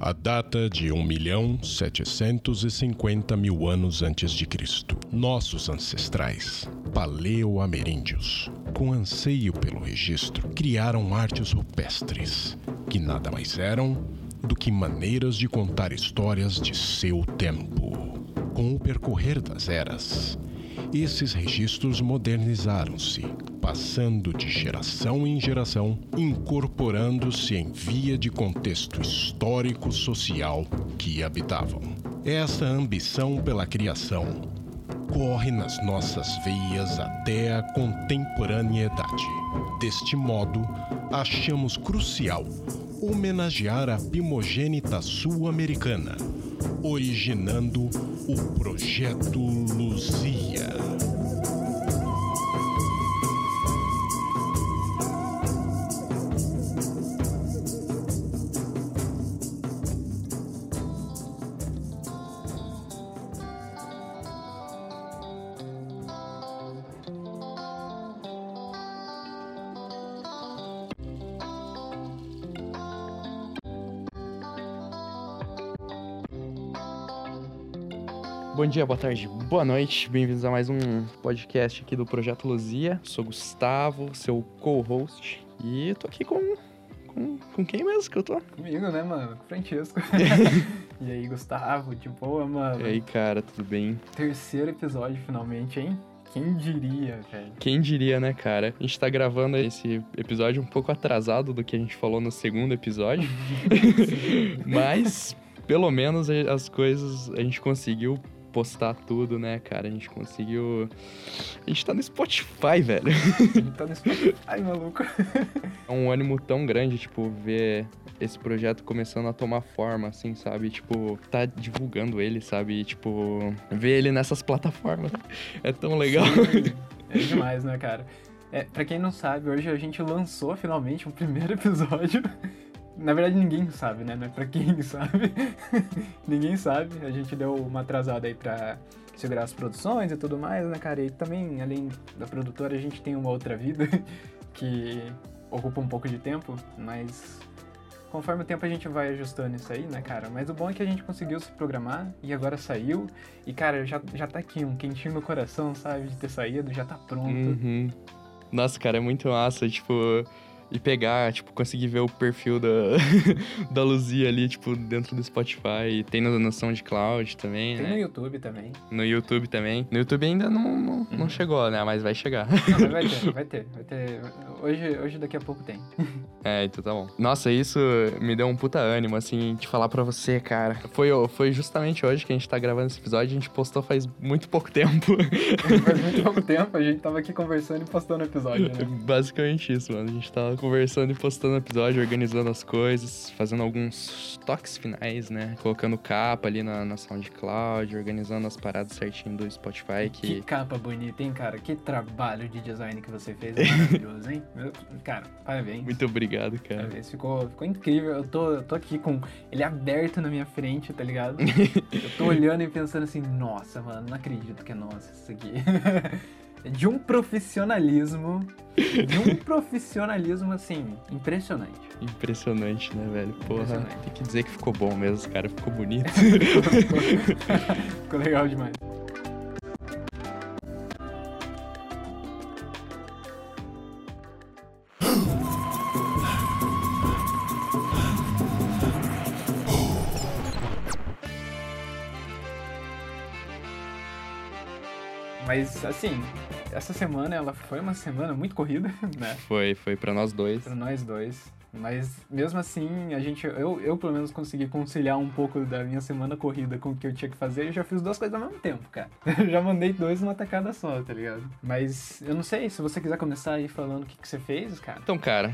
A data de 1 milhão 750 mil anos antes de Cristo. Nossos ancestrais, paleoameríndios, com anseio pelo registro, criaram artes rupestres, que nada mais eram do que maneiras de contar histórias de seu tempo. Com o percorrer das eras, esses registros modernizaram-se, passando de geração em geração, incorporando-se em via de contexto histórico-social que habitavam. Essa ambição pela criação corre nas nossas veias até a contemporaneidade. Deste modo, achamos crucial homenagear a primogênita sul-americana, originando o Projeto Luzia. Bom dia, boa tarde, boa noite. Bem-vindos a mais um podcast aqui do Projeto Luzia. Sou Gustavo, seu co-host. E tô aqui com, com. Com quem mesmo que eu tô? Comigo, né, mano? Com o Francesco. e aí, Gustavo, de boa, mano? E aí, cara, tudo bem? Terceiro episódio, finalmente, hein? Quem diria, velho? Quem diria, né, cara? A gente tá gravando esse episódio um pouco atrasado do que a gente falou no segundo episódio. Mas, pelo menos, as coisas a gente conseguiu postar tudo, né, cara? A gente conseguiu. A gente tá no Spotify, velho. A gente tá no Spotify, maluco. É um ânimo tão grande, tipo, ver esse projeto começando a tomar forma, assim, sabe? Tipo, tá divulgando ele, sabe? E, tipo, ver ele nessas plataformas. É tão legal. Sim, é demais, né, cara? É, pra quem não sabe, hoje a gente lançou finalmente um primeiro episódio. Na verdade, ninguém sabe, né? Não é pra quem sabe. ninguém sabe. A gente deu uma atrasada aí pra segurar as produções e tudo mais, né, cara? E também, além da produtora, a gente tem uma outra vida que ocupa um pouco de tempo, mas conforme o tempo a gente vai ajustando isso aí, né, cara? Mas o bom é que a gente conseguiu se programar e agora saiu. E, cara, já, já tá aqui um quentinho no coração, sabe? De ter saído, já tá pronto. Uhum. Nossa, cara, é muito massa, tipo e pegar, tipo, conseguir ver o perfil da, da Luzia ali, tipo, dentro do Spotify. Tem no, no SoundCloud também, Tem né? no YouTube também. No YouTube também. No YouTube ainda não, não, uhum. não chegou, né? Mas vai chegar. Não, vai ter, vai ter, vai ter. Hoje, hoje daqui a pouco tem. É, então tá bom. Nossa, isso me deu um puta ânimo, assim, de falar pra você, cara. Foi, foi justamente hoje que a gente tá gravando esse episódio, a gente postou faz muito pouco tempo. faz muito pouco tempo, a gente tava aqui conversando e postando o episódio, né? Basicamente isso, mano. A gente tava conversando e postando episódio, organizando as coisas, fazendo alguns toques finais, né? Colocando capa ali na, na SoundCloud, organizando as paradas certinho do Spotify. Que... que capa bonita, hein, cara? Que trabalho de design que você fez. É maravilhoso, hein? Cara, parabéns. Muito obrigado, cara. Parabéns. Ficou, ficou incrível. Eu tô, eu tô aqui com ele aberto na minha frente, tá ligado? eu tô olhando e pensando assim, nossa, mano, não acredito que é nossa isso aqui. de um profissionalismo, de um profissionalismo, assim, impressionante. Impressionante, né, velho? Porra, tem que dizer que ficou bom mesmo, cara, ficou bonito. ficou legal demais. Mas, assim, essa semana ela foi uma semana muito corrida, né? Foi, foi para nós dois. Para nós dois. Mas mesmo assim, a gente, eu, eu pelo menos consegui conciliar um pouco da minha semana corrida com o que eu tinha que fazer. Eu já fiz duas coisas ao mesmo tempo, cara. Eu já mandei dois numa tacada só, tá ligado? Mas eu não sei, se você quiser começar aí falando o que, que você fez, cara. Então, cara,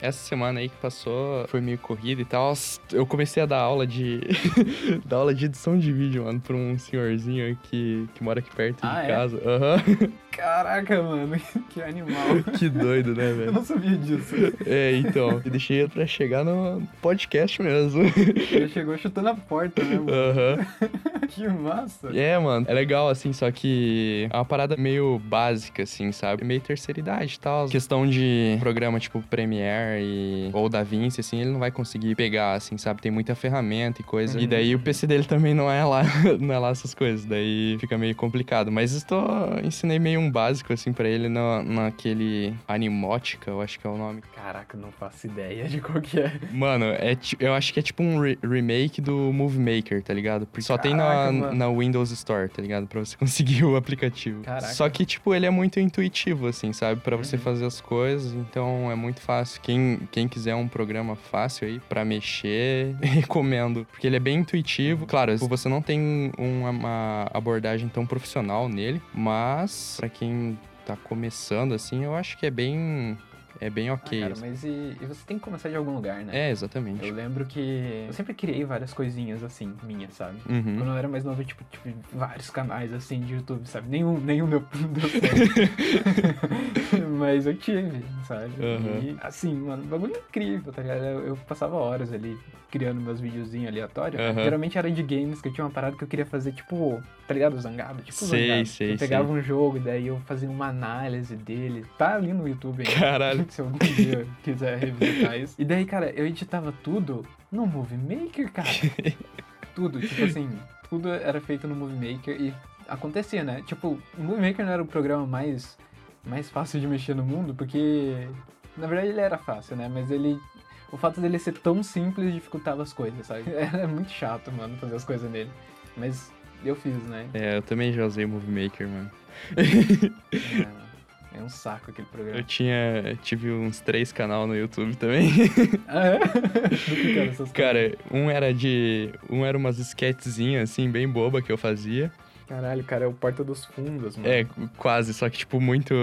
essa semana aí que passou foi meio corrida e tal. Eu comecei a dar aula de. dar aula de edição de vídeo, mano, pra um senhorzinho que, que mora aqui perto ah, de é? casa. Uhum. Caraca, mano, que animal. que doido, né, velho? Eu não sabia disso. É, então. Eu deixei pra chegar no podcast mesmo. Ele chegou chutando a porta, né, mano? Uhum. que massa. É, mano. É legal, assim, só que é uma parada meio básica, assim, sabe? Meio terceira idade e tal. Questão de programa tipo Premiere Premiere e... ou Da Vinci, assim, ele não vai conseguir pegar, assim, sabe? Tem muita ferramenta e coisa. E daí o PC dele também não é lá, não é lá essas coisas. Daí fica meio complicado. Mas estou ensinei meio um básico, assim, pra ele na, naquele Animotica, eu acho que é o nome. Caraca, não faço ideia de qual que é. Mano, é, eu acho que é tipo um re remake do Movie Maker, tá ligado? Só tem na, na Windows Store, tá ligado? Pra você conseguir o aplicativo. Caraca. Só que, tipo, ele é muito intuitivo, assim, sabe? Pra você uhum. fazer as coisas, então é muito fácil. Quem, quem quiser um programa fácil aí pra mexer, recomendo. Porque ele é bem intuitivo. Claro, você não tem uma, uma abordagem tão profissional nele, mas para quem tá começando, assim, eu acho que é bem é bem ok. Ah, cara, mas e, e, você tem que começar de algum lugar, né? É, exatamente. Eu lembro que eu sempre criei várias coisinhas assim, minhas, sabe? Uhum. Quando eu era mais novo, tipo, tipo, vários canais assim de YouTube, sabe? Nenhum, nenhum meu deu certo. mas eu tive, sabe? Uhum. E assim, mano, bagulho incrível, tá ligado? Eu, eu passava horas ali criando meus videozinhos aleatórios. Uhum. Geralmente era de games, que eu tinha uma parada que eu queria fazer, tipo, tá ligado? Zangado? Tipo, sei, zangado. sei, Eu pegava sei. um jogo e daí eu fazia uma análise dele. Tá ali no YouTube ainda. Caralho. Se algum dia quiser revisitar isso. E daí, cara, eu editava tudo no Movie Maker, cara. tudo, tipo assim, tudo era feito no Movie Maker e acontecia, né? Tipo, o Movie Maker não era o programa mais, mais fácil de mexer no mundo, porque na verdade ele era fácil, né? Mas ele o fato dele ser tão simples dificultava as coisas, sabe? Era muito chato, mano, fazer as coisas nele. Mas eu fiz, né? É, eu também já usei Movie Maker, mano. É, é um saco aquele programa. Eu tinha. Tive uns três canal no YouTube também. Ah, é? Que era essas Cara, um era de. Um era umas sketchzinhas, assim, bem boba que eu fazia. Caralho, cara, é o Porta dos Fundos, mano. É, quase, só que, tipo, muito.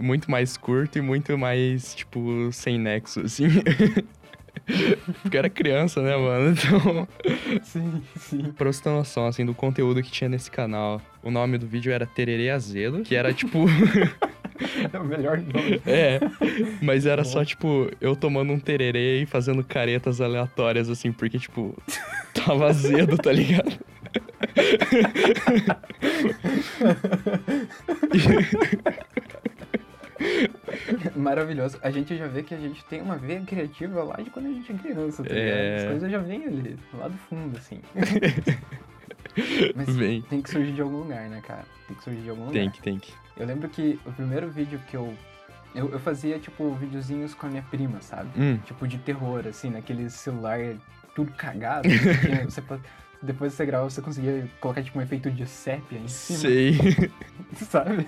Muito mais curto e muito mais, tipo, sem nexo, assim. Porque era criança, né, mano? Então. Sim, sim. Pra você ter noção, assim, do conteúdo que tinha nesse canal. O nome do vídeo era Tererê Azedo, que era tipo. É o melhor nome. É, mas era só, tipo, eu tomando um tererê e fazendo caretas aleatórias, assim, porque, tipo, tava azedo, tá ligado? Maravilhoso. A gente já vê que a gente tem uma veia criativa lá de quando a gente é criança, tá é... As coisas já vêm ali, lá do fundo, assim. Mas Vem. tem que surgir de algum lugar, né, cara? Tem que surgir de algum lugar. Tem que, tem que. Eu lembro que o primeiro vídeo que eu eu, eu, fazia, tipo, videozinhos com a minha prima, sabe? Hum. Tipo, de terror, assim, naquele celular tudo cagado. você, depois de você gravar, você conseguia colocar, tipo, um efeito de sépia em cima. Sei. Sabe?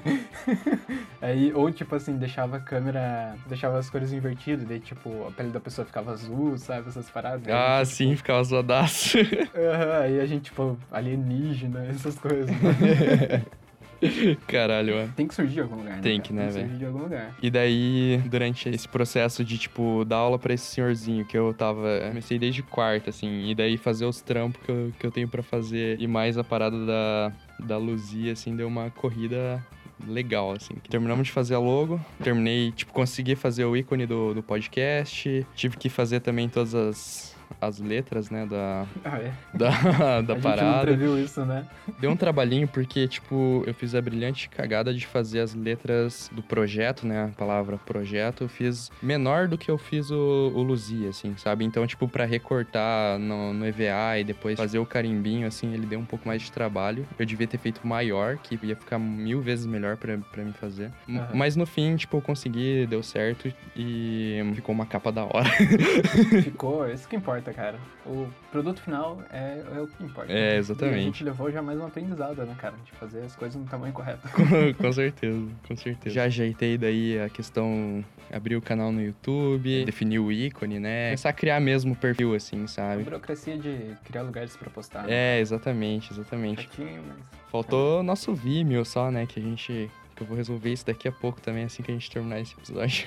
Aí, ou, tipo assim, deixava a câmera... Deixava as cores invertidas, daí, tipo, a pele da pessoa ficava azul, sabe? Essas paradas. Ah, sim, tipo... ficava zoadaço. Uhum, aí a gente, tipo, alienígena, essas coisas. Né? Caralho, mano. Tem que surgir de algum lugar, né? Tem que, né, velho? Tem que surgir de algum lugar. E daí, durante esse processo de, tipo, dar aula pra esse senhorzinho que eu tava. Comecei desde quarta, assim. E daí fazer os trampos que eu, que eu tenho para fazer. E mais a parada da, da Luzia, assim, deu uma corrida legal, assim. Terminamos de fazer a logo, terminei, tipo, consegui fazer o ícone do, do podcast, tive que fazer também todas as as letras, né, da, ah, é? da, da a parada. Gente não previu isso, né? Deu um trabalhinho porque, tipo, eu fiz a brilhante cagada de fazer as letras do projeto, né, a palavra projeto, eu fiz menor do que eu fiz o, o Luzia, assim, sabe? Então, tipo, para recortar no, no EVA e depois fazer o carimbinho, assim, ele deu um pouco mais de trabalho. Eu devia ter feito maior, que ia ficar mil vezes melhor para mim fazer. Uhum. Mas no fim, tipo, eu consegui, deu certo e ficou uma capa da hora. Ficou, isso que importa importa, cara. O produto final é, é o que importa. É, exatamente. E a gente levou já mais um aprendizado, né, cara? De fazer as coisas no tamanho correto. com, com certeza, com certeza. Já ajeitei daí a questão, abrir o canal no YouTube, definir o ícone, né? Começar a criar mesmo o perfil, assim, sabe? A burocracia de criar lugares pra postar. Né? É, exatamente, exatamente. Chatinho, mas... Faltou é. nosso Vimeo só, né? Que a gente que eu vou resolver isso daqui a pouco também, assim que a gente terminar esse episódio.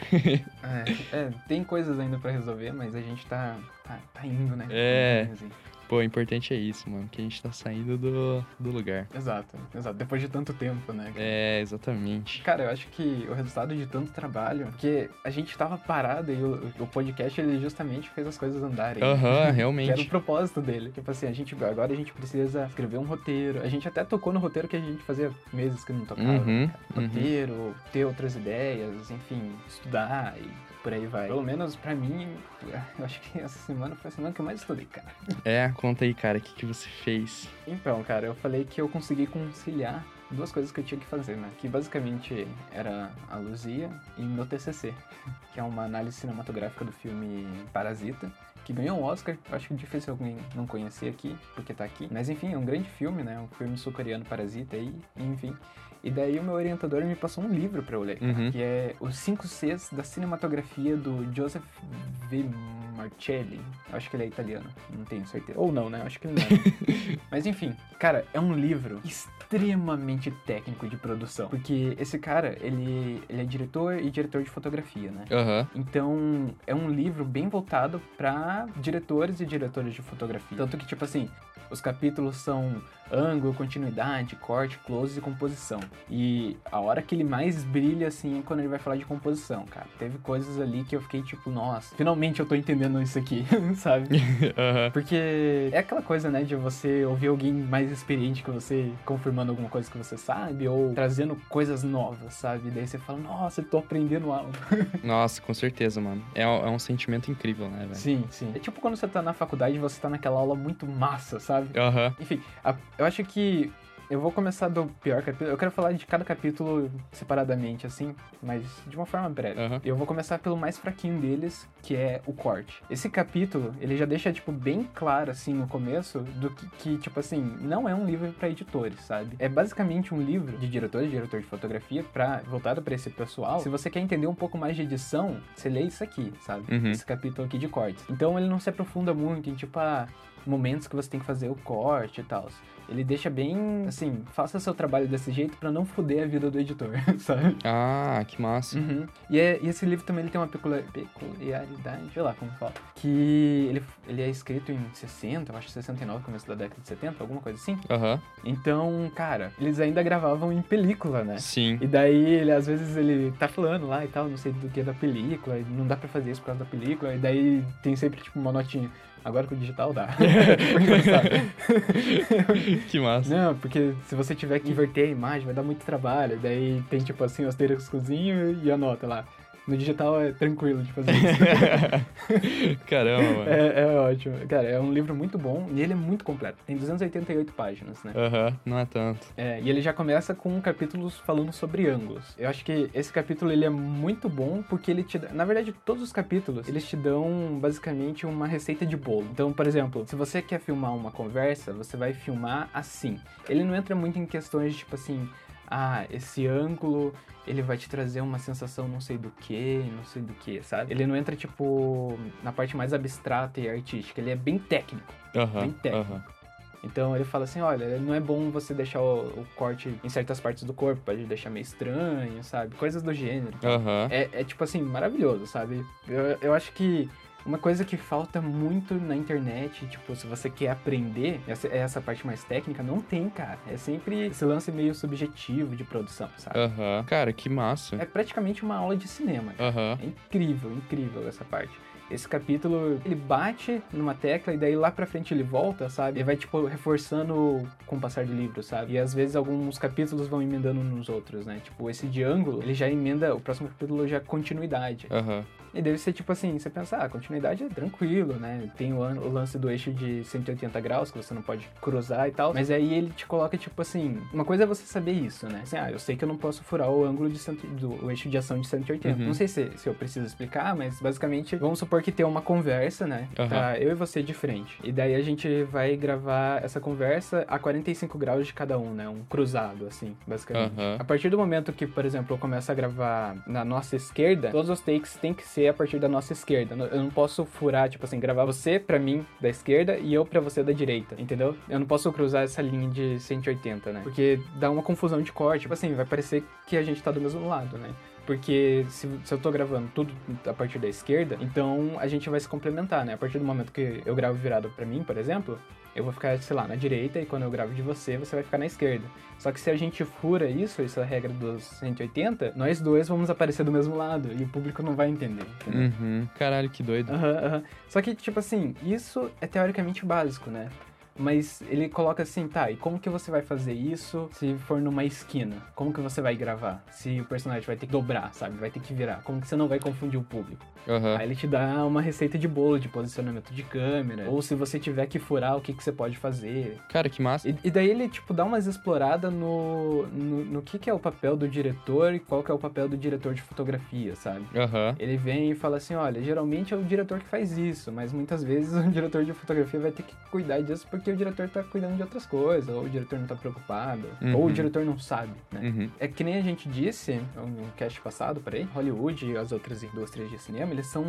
é, é, tem coisas ainda para resolver, mas a gente tá, tá, tá indo, né? É. Assim. Pô, o importante é isso, mano, que a gente tá saindo do, do lugar. Exato, exato. Depois de tanto tempo, né? É, exatamente. Cara, eu acho que o resultado de tanto trabalho, porque a gente tava parado e o, o podcast, ele justamente fez as coisas andarem. Aham, uhum, realmente. que era o propósito dele. Tipo assim, a gente, agora a gente precisa escrever um roteiro. A gente até tocou no roteiro que a gente fazia meses que não tocava. Uhum, roteiro, uhum. ter outras ideias, enfim, estudar e por aí vai. Pelo menos pra mim, eu acho que essa semana foi a semana que eu mais estudei, cara. É, conta aí, cara, o que, que você fez? Então, cara, eu falei que eu consegui conciliar duas coisas que eu tinha que fazer, né? Que basicamente era a Luzia e meu TCC, que é uma análise cinematográfica do filme Parasita, que ganhou um Oscar. Acho que é difícil alguém não conhecer aqui, porque tá aqui. Mas enfim, é um grande filme, né? Um filme sul-coreano Parasita aí, enfim. E daí o meu orientador me passou um livro para eu ler, Uhum. que é Os 5 Cs da Cinematografia do Joseph V. Marcelli. Acho que ele é italiano, não tenho certeza. Ou não, né? Acho que não é. Mas enfim, cara, é um livro extremamente técnico de produção. Porque esse cara, ele, ele é diretor e diretor de fotografia, né? Aham. Então, é um livro bem voltado para diretores e diretoras de fotografia. Tanto que, tipo assim, os capítulos são ângulo, continuidade, corte, close e composição. E a hora que ele mais brilha, assim, é quando ele vai falar de composição, cara. Teve coisas ali que eu fiquei tipo, nossa, finalmente eu tô entendendo isso aqui, sabe? Aham. Porque é aquela coisa, né, de você ouvir alguém mais experiente que você confirmando alguma coisa que você sabe ou trazendo coisas novas, sabe? Daí você fala, nossa, eu tô aprendendo algo. Nossa, com certeza, mano. É, é um sentimento incrível, né, velho? Sim, sim. É tipo quando você tá na faculdade e você tá naquela aula muito massa, sabe? Aham. Enfim, a- eu acho que eu vou começar do pior capítulo. Eu quero falar de cada capítulo separadamente, assim, mas de uma forma breve. Aham. Eu vou começar pelo mais fraquinho deles, que é o corte. Esse capítulo, ele já deixa, tipo, bem claro, assim, no começo, do que, que, tipo assim, não é um livro pra editores, sabe? É basicamente um livro de diretores, diretor de fotografia, pra, voltado pra esse pessoal. Se você quer entender um pouco mais de edição, você lê isso aqui, sabe? Uhum. Esse capítulo aqui de cortes. Então ele não se aprofunda muito em, tipo, ah, momentos que você tem que fazer o corte e tal. Ele deixa bem, assim, faça seu trabalho desse jeito pra não foder a vida do editor, sabe? Ah, que massa. Uhum. E, é- e esse livro também ele tem uma peculiar- peculiaridade, sei lá como fala, que ele, ele é escrito em 60, eu acho 69, começo da década de 70, alguma coisa assim. Aham. Então, cara, eles ainda gravavam em película, né? Sim. E daí, ele, às vezes, ele tá falando lá e tal, não sei do que da película, e não dá pra fazer isso por causa da película, e daí tem sempre, tipo, uma notinha. Agora com o digital dá. Que massa. Não, porque se você tiver que inverter a imagem, vai dar muito trabalho. Daí tem, tipo assim, o asteriscozinho e a nota lá. No digital é tranquilo de fazer isso. Caramba, mano. é, é ótimo. Cara, é um livro muito bom e ele é muito completo. Tem 288 páginas, né? Aham, não é tanto. É, e ele já começa com capítulos falando sobre ângulos. Eu acho que esse capítulo ele é muito bom porque ele te dá, na verdade, todos os capítulos, eles te dão basicamente uma receita de bolo. Então, por exemplo, se você quer filmar uma conversa, você vai filmar assim. Ele não entra muito em questões de tipo assim, ah, esse ângulo ele vai te trazer uma sensação não sei do que, não sei do que, sabe? Ele não entra, tipo, na parte mais abstrata e artística, ele é bem técnico. Aham. Bem técnico. aham. Então ele fala assim, olha, não é bom você deixar o, o corte em certas partes do corpo, pode deixar meio estranho, sabe? Coisas do gênero. Aham. É, é, tipo assim, maravilhoso, sabe? Eu, eu acho que uma coisa que falta muito na internet, tipo, se você quer aprender, essa, essa parte mais técnica, não tem, cara. É sempre esse lance meio subjetivo de produção, sabe? Aham. Cara, que massa. É praticamente uma aula de cinema. Aham. É incrível, incrível essa parte. Esse capítulo, ele bate numa tecla e daí lá pra frente ele volta, sabe? E vai, tipo, reforçando com o passar do livro, sabe? E às vezes alguns capítulos vão emendando nos outros, né? Tipo, esse de ângulo, ele já emenda, o próximo capítulo já é continuidade. Aham. E deve ser tipo assim, você pensa, ah, continuidade é tranquilo, né? Tem o, o lance do eixo de 180 graus, que você não pode cruzar e tal. Mas aí ele te coloca, tipo assim, uma coisa é você saber isso, né? Assim, ah, eu sei que eu não posso furar o ângulo de cento, do o eixo de ação de 180. Uhum. Não sei se, se eu preciso explicar, mas basicamente, vamos supor que tem uma conversa, né? Aham. Tá eu e você de frente. E daí a gente vai gravar essa conversa a 45 graus de cada um, né? Um cruzado, assim, basicamente. Aham. A partir do momento que, por exemplo, eu começo a gravar na nossa esquerda, todos os takes têm que ser a partir da nossa esquerda. Eu não posso furar, tipo assim, gravar você pra mim da esquerda e eu pra você da direita, entendeu? Eu não posso cruzar essa linha de 180, né? Porque dá uma confusão de corte. Tipo assim, vai parecer que a gente tá do mesmo lado, né? Porque se, se eu tô gravando tudo a partir da esquerda, então a gente vai se complementar, né? A partir do momento que eu gravo virado pra mim, por exemplo, eu vou ficar, sei lá, na direita e quando eu gravo de você, você vai ficar na esquerda. Só que se a gente fura isso, isso é a regra dos 180, nós dois vamos aparecer do mesmo lado e o público não vai entender. Uhum. Caralho, que doido. Aham, aham. Só que, tipo assim, isso é teoricamente básico, né? Mas ele coloca assim, tá, e como que você vai fazer isso se for numa esquina? Como que você vai gravar? Se o personagem vai ter que dobrar, sabe? Vai ter que virar. Como que você não vai confundir o público? Aham. Aí ele te dá uma receita de bolo de posicionamento de câmera. Ou se você tiver que furar, o que, que você pode fazer. Cara, que massa. E, e daí ele, tipo, dá umas exploradas no, no, no que, que é o papel do diretor e qual que é o papel do diretor de fotografia, sabe? Aham. Ele vem e fala assim, olha, geralmente é o diretor que faz isso, mas muitas vezes o diretor de fotografia vai ter que cuidar disso porque o diretor tá cuidando de outras coisas, ou o diretor não tá preocupado, Uhum. ou o diretor não sabe, né? Uhum. É que nem a gente disse no cast passado, peraí, Hollywood e as outras indústrias de cinema, eles são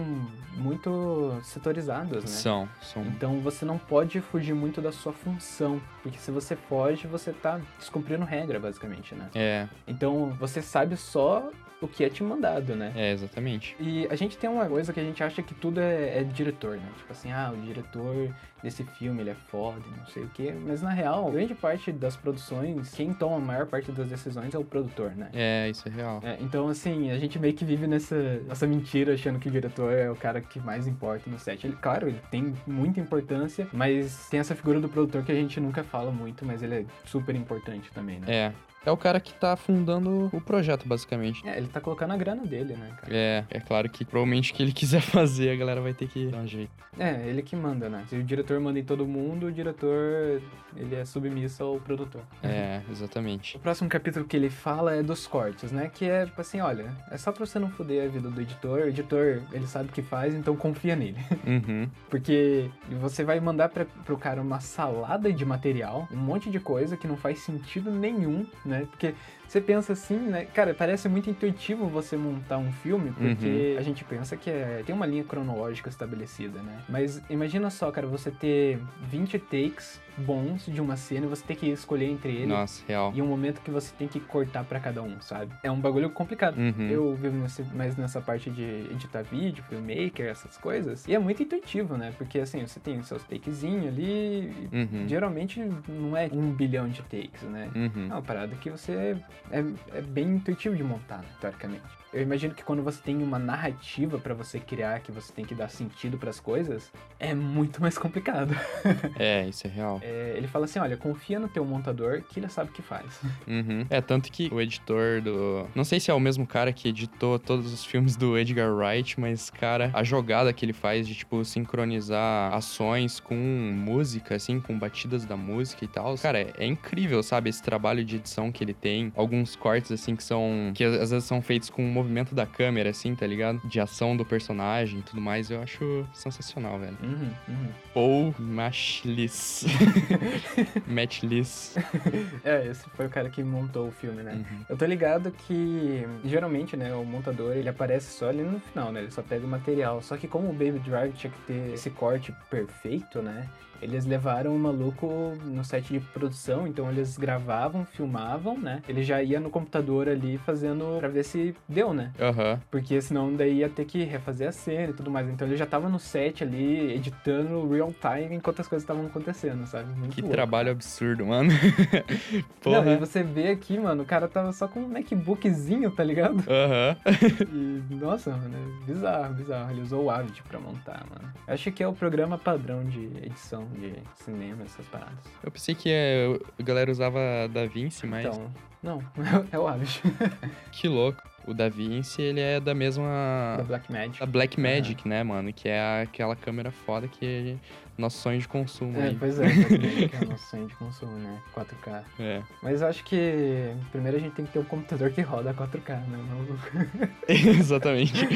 muito setorizados, né? São, são. Então você não pode fugir muito da sua função, porque se você foge, você tá descumprindo regra, basicamente, né? É, Então você sabe só o que é te mandado, né? é, exatamente. E a gente tem uma coisa que a gente acha que tudo é, é diretor, né? Tipo assim, ah, o diretor desse filme, ele é foda, não sei o quê. Mas na real, grande parte das produções, quem toma a maior parte das decisões é o produtor, né? É, isso é real. É, então, assim, a gente meio que vive nessa, nessa mentira achando que o diretor é o cara que mais importa no set. Ele, claro, ele tem muita importância, mas tem essa figura do produtor que a gente nunca fala muito, mas ele é super importante também, né? É. É o cara que tá fundando o projeto, basicamente. É, ele tá colocando a grana dele, né, cara? É, é claro que provavelmente o que ele quiser fazer, a galera vai ter que dar um jeito. É, ele que manda, né? Se o diretor manda em todo mundo, o diretor, ele é submisso ao produtor. É, exatamente. O próximo capítulo que ele fala é dos cortes, né? Que é tipo assim, olha, é só pra você não foder a vida do editor. O editor, ele sabe o que faz, então confia nele. Uhum. Porque você vai mandar pra, pro cara uma salada de material, um monte de coisa que não faz sentido nenhum, né? Porque você pensa assim, né? Cara, parece muito intuitivo você montar um filme, porque a gente pensa que é, tem uma linha cronológica estabelecida, né? Mas imagina só, cara, você ter 20 takes bons de uma cena e você ter que escolher entre eles. Nossa, real. E um momento que você tem que cortar pra cada um, sabe? É um bagulho complicado. Uhum. Eu vivo mais nessa parte de editar vídeo, filmmaker, essas coisas. E é muito intuitivo, né? Porque assim, você tem os seus takezinhos ali. Uhum. Geralmente não é um bilhão de takes, né? Uhum. É uma parada que você é, é bem intuitivo de montar, né, teoricamente. Eu imagino que quando você tem uma narrativa pra você criar, que você tem que dar sentido pras coisas, é muito mais complicado. É, isso é real. É, ele fala assim, olha, confia no teu montador que ele sabe o que faz. Uhum. É, tanto que o editor do. Não sei se é o mesmo cara que editou todos os filmes do Edgar Wright, mas, cara, a jogada que ele faz de, tipo, sincronizar ações com música, assim, com batidas da música e tal. Cara, é, é incrível, sabe? Esse trabalho de edição que ele tem. Alguns cortes, assim, que são. que às vezes são feitos com o movimento da câmera, assim, tá ligado? De ação do personagem e tudo mais. Eu acho sensacional, velho. Uhum, uhum. Ou Matchliss. Matchliss. É, esse foi o cara que montou o filme, né? Uhum. Eu tô ligado que, geralmente, né, o montador, ele aparece só ali no final, né? Ele só pega o material. Só que como o Baby Drive tinha que ter esse corte perfeito, né? Eles levaram o maluco no set de produção, então eles gravavam, filmavam, né? Ele já ia no computador ali fazendo pra ver se deu, né? Aham. Porque senão daí ia ter que refazer a cena e tudo mais. Então ele já tava no set ali, editando real time enquanto as coisas estavam acontecendo, sabe? Muito Que louco, trabalho absurdo, mano. Não, e Porra. você vê aqui, mano, o cara tava só com um MacBookzinho, tá ligado? Aham. E, nossa, mano, é bizarro, bizarro. Ele usou o Avid pra montar, mano. Eu acho que é o programa padrão de edição de cinema, essas paradas. Eu pensei que é, a galera usava Da Vinci, mas Então, não, é o Avid. que louco. O Da Vinci, ele é da mesma... da Blackmagic. Da Black Magic, né, mano? Que é aquela câmera foda que nosso sonho de consumo É, aí. pois é, Blackmagic é o nosso sonho de consumo, né? 4K. É. Mas eu acho que primeiro a gente tem que ter um computador que roda 4K, né? Não- Exatamente.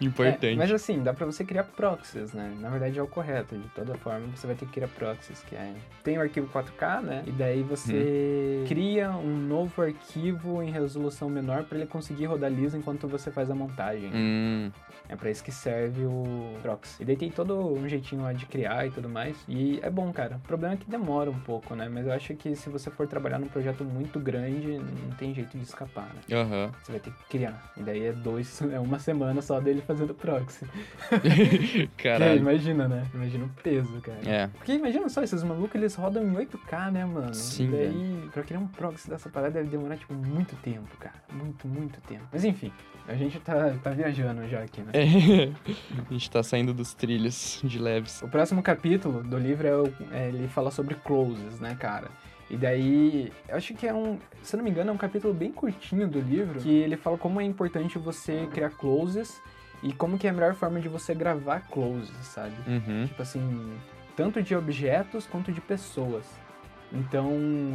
É, Importante. mas assim, dá pra você criar proxies, né? Na verdade é o correto. De toda forma, você vai ter que criar proxies, que é... Tem o arquivo 4K, né? E daí você cria um novo arquivo em resolução menor pra ele conseguir rodar liso enquanto você faz a montagem. Hum, É pra isso que serve o proxy. E daí tem todo um jeitinho lá de criar e tudo mais. E é bom, cara. O problema é que demora um pouco, né? Mas eu acho que se você for trabalhar num projeto muito grande, não tem jeito de escapar, né? aham. Você vai ter que criar. E daí é dois, é uma semana só dele fazendo proxy. Caralho. imagina, né? Imagina o peso, cara. É. Porque imagina só, esses malucos, eles rodam em 8K, né, mano? Sim, E daí, pra criar um proxy dessa parada deve demorar, tipo, muito tempo, cara. Muito, muito tempo. Mas enfim, a gente tá, tá viajando já aqui, né? É. A gente tá saindo dos trilhos de leves. O próximo próximo capítulo do livro é, é ele fala sobre closes, né, cara? E daí, eu acho que é um, se não me engano, é um capítulo bem curtinho do livro, que ele fala como é importante você criar closes e como que é a melhor forma de você gravar closes, sabe? Uhum. Tipo assim, tanto de objetos quanto de pessoas. Então,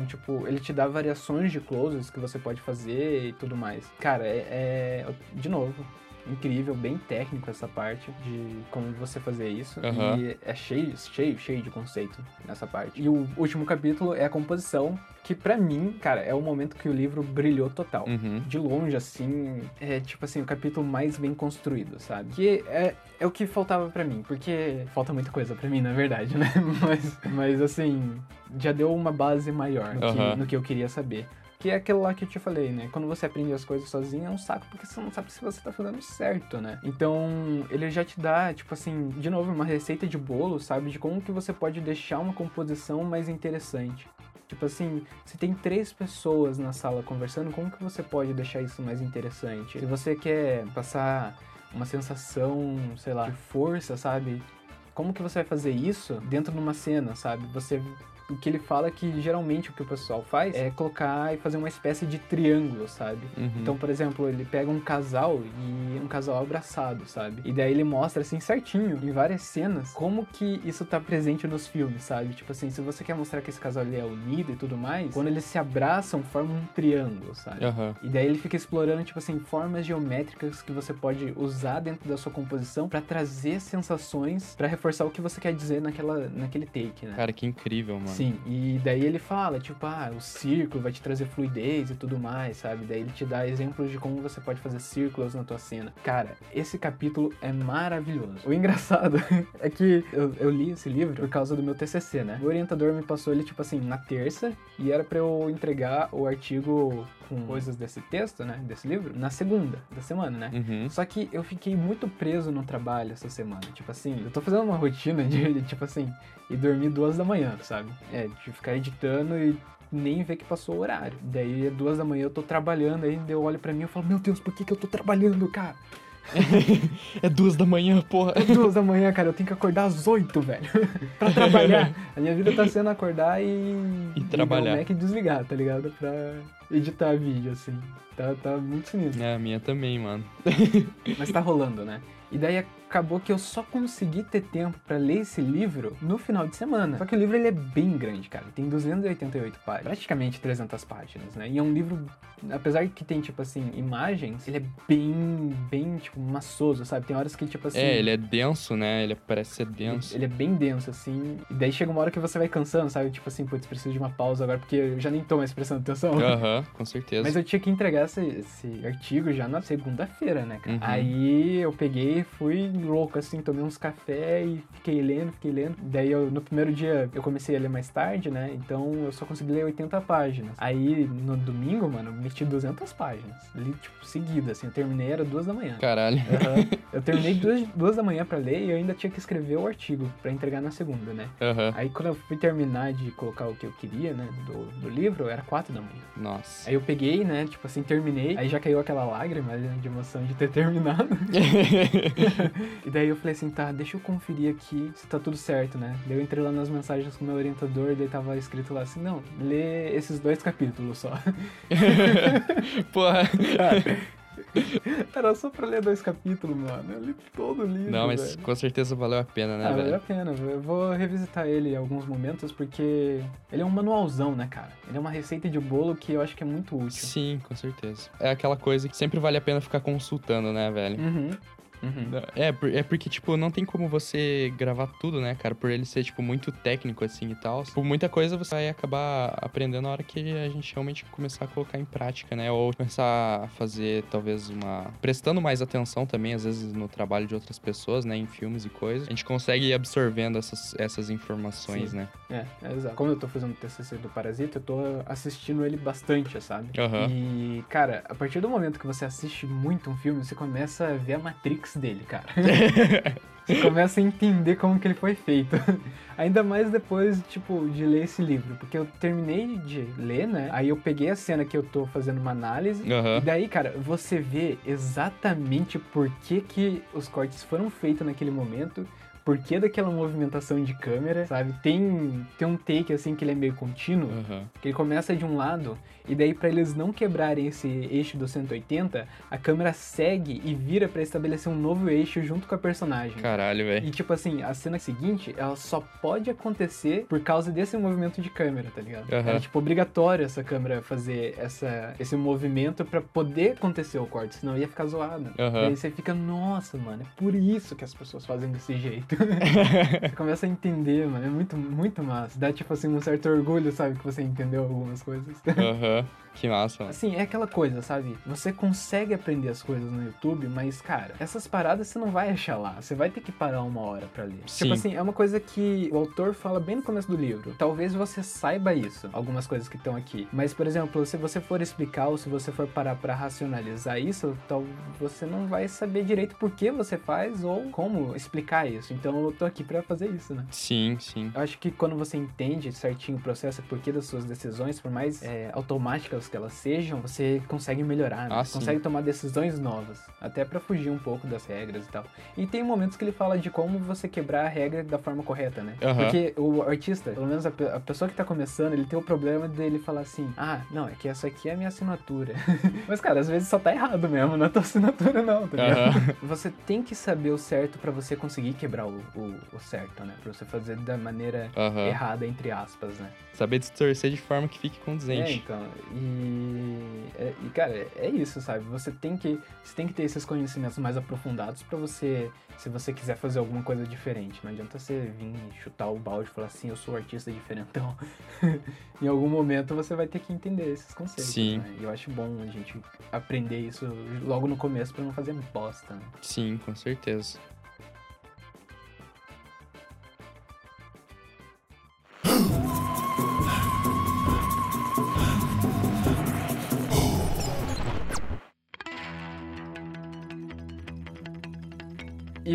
tipo, ele te dá variações de closes que você pode fazer e tudo mais. Cara, é, é- de novo, incrível, bem técnico essa parte de como você fazer isso. Aham. E é cheio, cheio, cheio de conceito nessa parte. E o último capítulo é a composição, que pra mim, cara, é o momento que o livro brilhou total Uhum. de longe, assim, é tipo assim, o capítulo mais bem construído, sabe? Que é, é o que faltava pra mim, porque falta muita coisa pra mim, na verdade, né? Mas, mas assim, já deu uma base maior no, Aham. que, no que eu queria saber. Que é aquilo lá que eu te falei, né? Quando você aprende as coisas sozinho é um saco porque você não sabe se você tá fazendo certo, né? Então, ele já te dá, tipo assim, de novo, uma receita de bolo, sabe? De como que você pode deixar uma composição mais interessante. Tipo assim, se tem três pessoas na sala conversando, como que você pode deixar isso mais interessante? Se você quer passar uma sensação, sei lá, de força, sabe? Como que você vai fazer isso dentro de uma cena, sabe? Você que ele fala é que geralmente o que o pessoal faz é colocar e fazer uma espécie de triângulo, sabe? Uhum. Então, por exemplo, ele pega um casal e um casal abraçado, sabe? E daí ele mostra assim certinho em várias cenas como que isso tá presente nos filmes, sabe? Tipo assim, se você quer mostrar que esse casal ele é unido e tudo mais, quando eles se abraçam, formam um triângulo, sabe? Aham. E daí ele fica explorando, tipo assim, formas geométricas que você pode usar dentro da sua composição pra trazer sensações, pra reforçar o que você quer dizer naquela, naquele take, né? Cara, que incrível, mano. Sim, e daí ele fala, tipo, ah, o círculo vai te trazer fluidez e tudo mais, sabe? Daí ele te dá exemplos de como você pode fazer círculos na tua cena. Cara, esse capítulo é maravilhoso. O engraçado é que eu, eu li esse livro por causa do meu TCC, né? O orientador me passou ele, tipo assim, na terça, e era pra eu entregar o artigo com coisas desse texto, né? Desse livro, na segunda da semana, né? Uhum. Só que eu fiquei muito preso no trabalho essa semana. Tipo assim, eu tô fazendo uma rotina de, de, tipo assim, ir dormir duas da manhã, sabe? É, de ficar editando e nem ver que passou o horário. Daí, duas da manhã, eu tô trabalhando, aí eu olho pra mim e falo, meu Deus, por que, que eu tô trabalhando, cara? É duas da manhã, porra. É duas da manhã, cara, eu tenho que acordar às oito, velho, pra trabalhar. A minha vida tá sendo acordar e... E trabalhar. o Mac e desligar, tá ligado? Pra editar vídeo, assim. Tá, tá muito sinistro. É, a minha também, mano. Mas tá rolando, né? E daí acabou que eu só consegui ter tempo pra ler esse livro no final de semana. Só que o livro ele é bem grande, cara. Ele tem 288 páginas, praticamente 300 páginas, né? E é um livro, apesar que tem tipo assim imagens, ele é bem, bem tipo maçoso, sabe? Tem horas que tipo assim, É, ele é denso, né? Ele parece ser denso. ele é bem denso, assim. E daí chega uma hora que você vai cansando, sabe? Tipo assim, putz, preciso de uma pausa agora, porque eu já nem tô mais prestando atenção. Aham, com certeza. Mas eu tinha que entregar esse, esse artigo já na segunda-feira, né, cara? Uhum. Aí eu peguei, fui louco, assim, tomei uns café e fiquei lendo, fiquei lendo. Daí eu, no primeiro dia eu comecei a ler mais tarde, né? Então eu só consegui ler 80 páginas. Aí no domingo, mano, eu meti 200 páginas. Li, tipo, seguida, assim. Eu terminei, era duas da manhã. Caralho. Aham. Eu terminei duas, duas da manhã pra ler e eu ainda tinha que escrever o artigo pra entregar na segunda, né? Aham. Aí quando eu fui terminar de colocar o que eu queria, né, do, do livro, era quatro da manhã. Nossa. Aí eu peguei, né, tipo assim, terminei, aí já caiu aquela lágrima né, de emoção de ter terminado. e daí eu falei assim, tá, deixa eu conferir aqui se tá tudo certo, né? Daí eu entrei lá nas mensagens com o meu orientador, daí tava escrito lá assim, não, lê esses dois capítulos só. Porra. Era só pra ler dois capítulos, mano. Eu li todo o livro, Não, mas velho. com certeza valeu a pena, né, Ah, valeu a velho? pena. Eu vou revisitar ele em alguns momentos, porque ele é um manualzão, né, cara? Ele é uma receita de bolo que eu acho que é muito útil. Sim, com certeza. É aquela coisa que sempre vale a pena ficar consultando, né, velho? Uhum. Uhum. É, é porque, tipo, não tem como você gravar tudo, né, cara? Por ele ser, tipo, muito técnico, assim, e tal. Por muita coisa você vai acabar aprendendo na hora que a gente realmente começar a colocar em prática, né? Ou começar a fazer, talvez, uma... Prestando mais atenção também, às vezes, no trabalho de outras pessoas, né? Em filmes e coisas. A gente consegue ir absorvendo essas, essas informações, Sim. né? É, é exato. Como eu tô fazendo o TCC do Parasita, eu tô assistindo ele bastante, sabe? Aham. E, cara, a partir do momento que você assiste muito um filme, você começa a ver a Matrix dele, cara. Você começa a entender como que ele foi feito. Ainda mais depois, tipo, de ler esse livro. Porque eu terminei de ler, né? Aí eu peguei a cena que eu tô fazendo uma análise. Aham. E daí, cara, você vê exatamente por que, que os cortes foram feitos naquele momento. porquê daquela movimentação de câmera, sabe? Tem, tem um take assim que ele é meio contínuo, Aham. que ele começa de um lado e daí pra eles não quebrarem esse eixo do 180, a câmera segue e vira pra estabelecer um novo eixo junto com a personagem. Caralho, velho. E tipo assim, a cena seguinte, ela só pode acontecer por causa desse movimento de câmera, tá ligado? Aham. É tipo obrigatório essa câmera fazer essa, esse movimento pra poder acontecer o corte, senão ia ficar zoado. Aham. E aí você fica, nossa, mano, é por isso que as pessoas fazem desse jeito. você começa a entender, mano, é muito, muito massa. Dá tipo assim um certo orgulho, sabe, que você entendeu algumas coisas. Aham. Que massa, mano. Assim, é aquela coisa, sabe? Você consegue aprender as coisas no YouTube, mas, cara, essas paradas você não vai achar lá. Você vai ter que parar uma hora pra ler. Sim. Tipo assim, é uma coisa que o autor fala bem no começo do livro. Talvez você saiba isso, algumas coisas que estão aqui. Mas, por exemplo, se você for explicar ou se você for parar pra racionalizar isso, tal, você não vai saber direito por que você faz ou como explicar isso. Então eu tô aqui pra fazer isso, né? Sim, sim. Eu acho que quando você entende certinho o processo e porquê das suas decisões, por mais é, automáticas que elas sejam, você consegue melhorar, né? Ah, consegue tomar decisões novas, até pra fugir um pouco das regras e tal. E tem momentos que ele fala de como você quebrar a regra da forma correta, né? Aham. Porque o artista, pelo menos a, pe- a pessoa que tá começando, ele tem o problema dele falar assim: ah, não, é que essa aqui é a minha assinatura. Mas, cara, às vezes só tá errado mesmo, não é tua assinatura, não, tá ligado? Aham. Você tem que saber o certo pra você conseguir quebrar o, o, o certo, né? Pra você fazer da maneira Aham. errada, entre aspas, né? Saber distorcer de forma que fique É, condizente. então. E, é- e, cara, é- isso, sabe? Você tem que, você tem que ter esses conhecimentos mais aprofundados pra você, se você quiser fazer alguma coisa diferente. Não adianta você vir chutar o balde e falar assim, eu sou artista diferentão. em algum momento você vai ter que entender esses conceitos. Sim. Né? E eu acho bom a gente aprender isso logo no começo pra não fazer bosta, né? Sim, com certeza.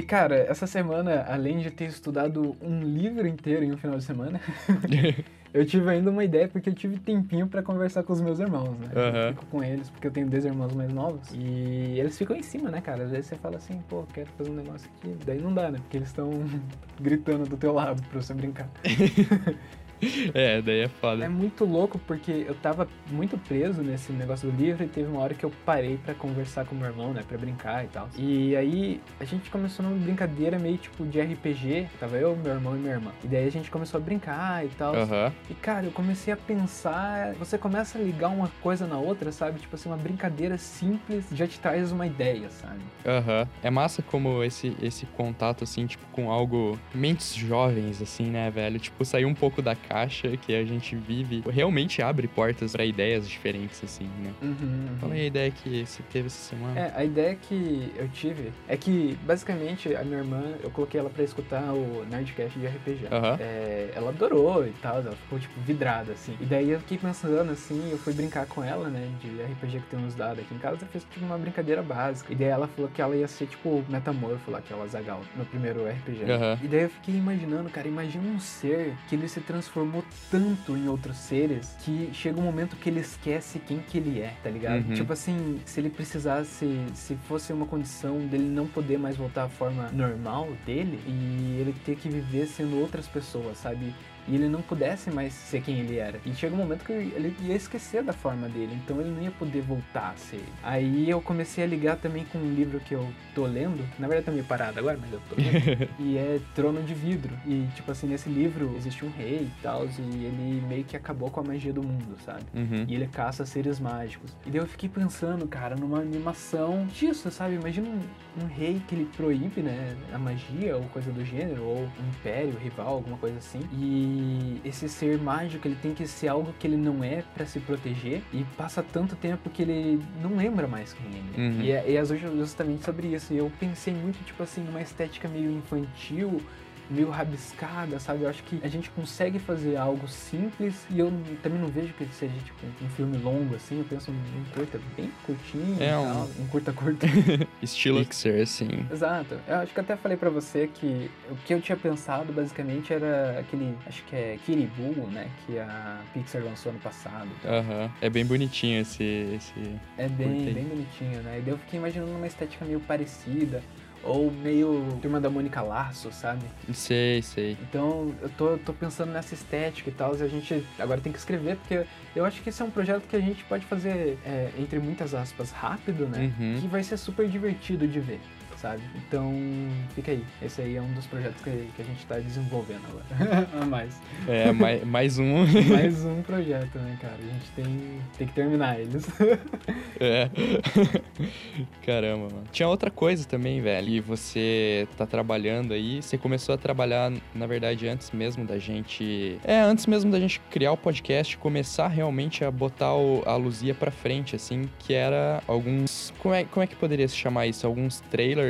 E, cara, essa semana, além de ter estudado um livro inteiro em um final de semana, eu tive ainda uma ideia, porque eu tive tempinho pra conversar com os meus irmãos, né? Aham. Eu fico com eles, porque eu tenho dois irmãos mais novos. E eles ficam em cima, né, cara? Às vezes você fala assim, pô, quero fazer um negócio aqui. Daí não dá, né? Porque eles estão gritando do teu lado pra você brincar. É, daí é É foda. muito louco porque eu tava muito preso nesse negócio do livro e teve uma hora que eu parei pra conversar com meu irmão, né, Pra brincar e tal. E aí a gente começou numa brincadeira meio tipo de RPG, tava eu, meu irmão e minha irmã. E daí a gente começou a brincar e tal. Aham. E cara, eu comecei a pensar, você começa a ligar uma coisa na outra, sabe? Tipo assim, uma brincadeira simples já te traz uma ideia, sabe? Aham. É massa como esse, esse contato, assim, tipo, com algo. Mentes jovens, assim, né, velho? Tipo, sair um pouco da caixa que a gente vive realmente abre portas pra ideias diferentes, assim, né? Uhum, Fala aí a ideia que você teve essa semana. É, a ideia que eu tive é que, basicamente, a minha irmã, eu coloquei ela pra escutar o Nerdcast de RPG. Aham. É, ela adorou e tal, ela ficou, tipo, vidrada, assim. E daí eu fiquei pensando, assim, eu fui brincar com ela, né, de RPG que tem uns dados aqui em casa, eu fiz, tipo, uma brincadeira básica. E daí ela falou que ela ia ser, tipo, Metamorfo lá, que é o Azagal, no primeiro RPG. E daí eu fiquei imaginando, cara, imagina um ser que ele se transformou tanto em outros seres que chega um momento que ele esquece quem que ele é, tá ligado? Uhum. Tipo assim, se ele precisasse, se fosse uma condição dele não poder mais voltar à forma normal dele e ele ter que viver sendo outras pessoas, sabe? E ele não pudesse mais ser quem ele era. E chega um momento que ele ia esquecer da forma dele, então ele não ia poder voltar a ser ele. Aí eu comecei a ligar também com um livro que eu tô lendo, na verdade tá meio parado agora, mas eu tô lendo, e é Trono de Vidro. E tipo assim, nesse livro existe um rei e tal, e ele meio que acabou com a magia do mundo, sabe? Uhum. E ele caça seres mágicos. E daí eu fiquei pensando, cara, numa animação disso, sabe? Imagina um, um rei que ele proíbe, né, a magia ou coisa do gênero, ou um império, rival, alguma coisa assim. E esse ser mágico, ele tem que ser algo que ele não é pra se proteger. E passa tanto tempo que ele não lembra mais quem ele é. Uhum. E é, e é justamente sobre isso. E eu pensei muito, tipo assim, numa estética meio infantil, meio rabiscada, sabe? Eu acho que a gente consegue fazer algo simples e eu também não vejo que seja tipo um filme longo assim. Eu penso num curta bem curtinho, É um- um curta curta. Estilo Pixar, assim. Exato. Eu acho que até falei pra você que o que eu tinha pensado basicamente era aquele, acho que é Kiribu, né, que a Pixar lançou ano passado. Aham. É bem bonitinho esse. esse... É bem, bem bonitinho, né? E daí eu fiquei imaginando uma estética meio parecida. Ou meio Turma da Mônica Laço, sabe? Sei, sei. Então eu tô, tô pensando nessa estética e tal, e a gente agora tem que escrever, porque eu acho que esse é um projeto que a gente pode fazer, é, entre muitas aspas, rápido, né? Uhum. Que vai ser super divertido de ver. Sabe? Então, fica aí. Esse aí é um dos projetos que, que a gente tá desenvolvendo agora. a mais. É, mais, mais um. mais um projeto, né, cara? A gente tem, tem que terminar eles. é. Caramba, mano. Tinha outra coisa também, velho. E você tá trabalhando aí. Você começou a trabalhar, na verdade, antes mesmo da gente. É, antes mesmo da gente criar o podcast, começar realmente a botar o, a Luzia pra frente, assim, que era alguns. Como é, como é que poderia se chamar isso? Alguns trailers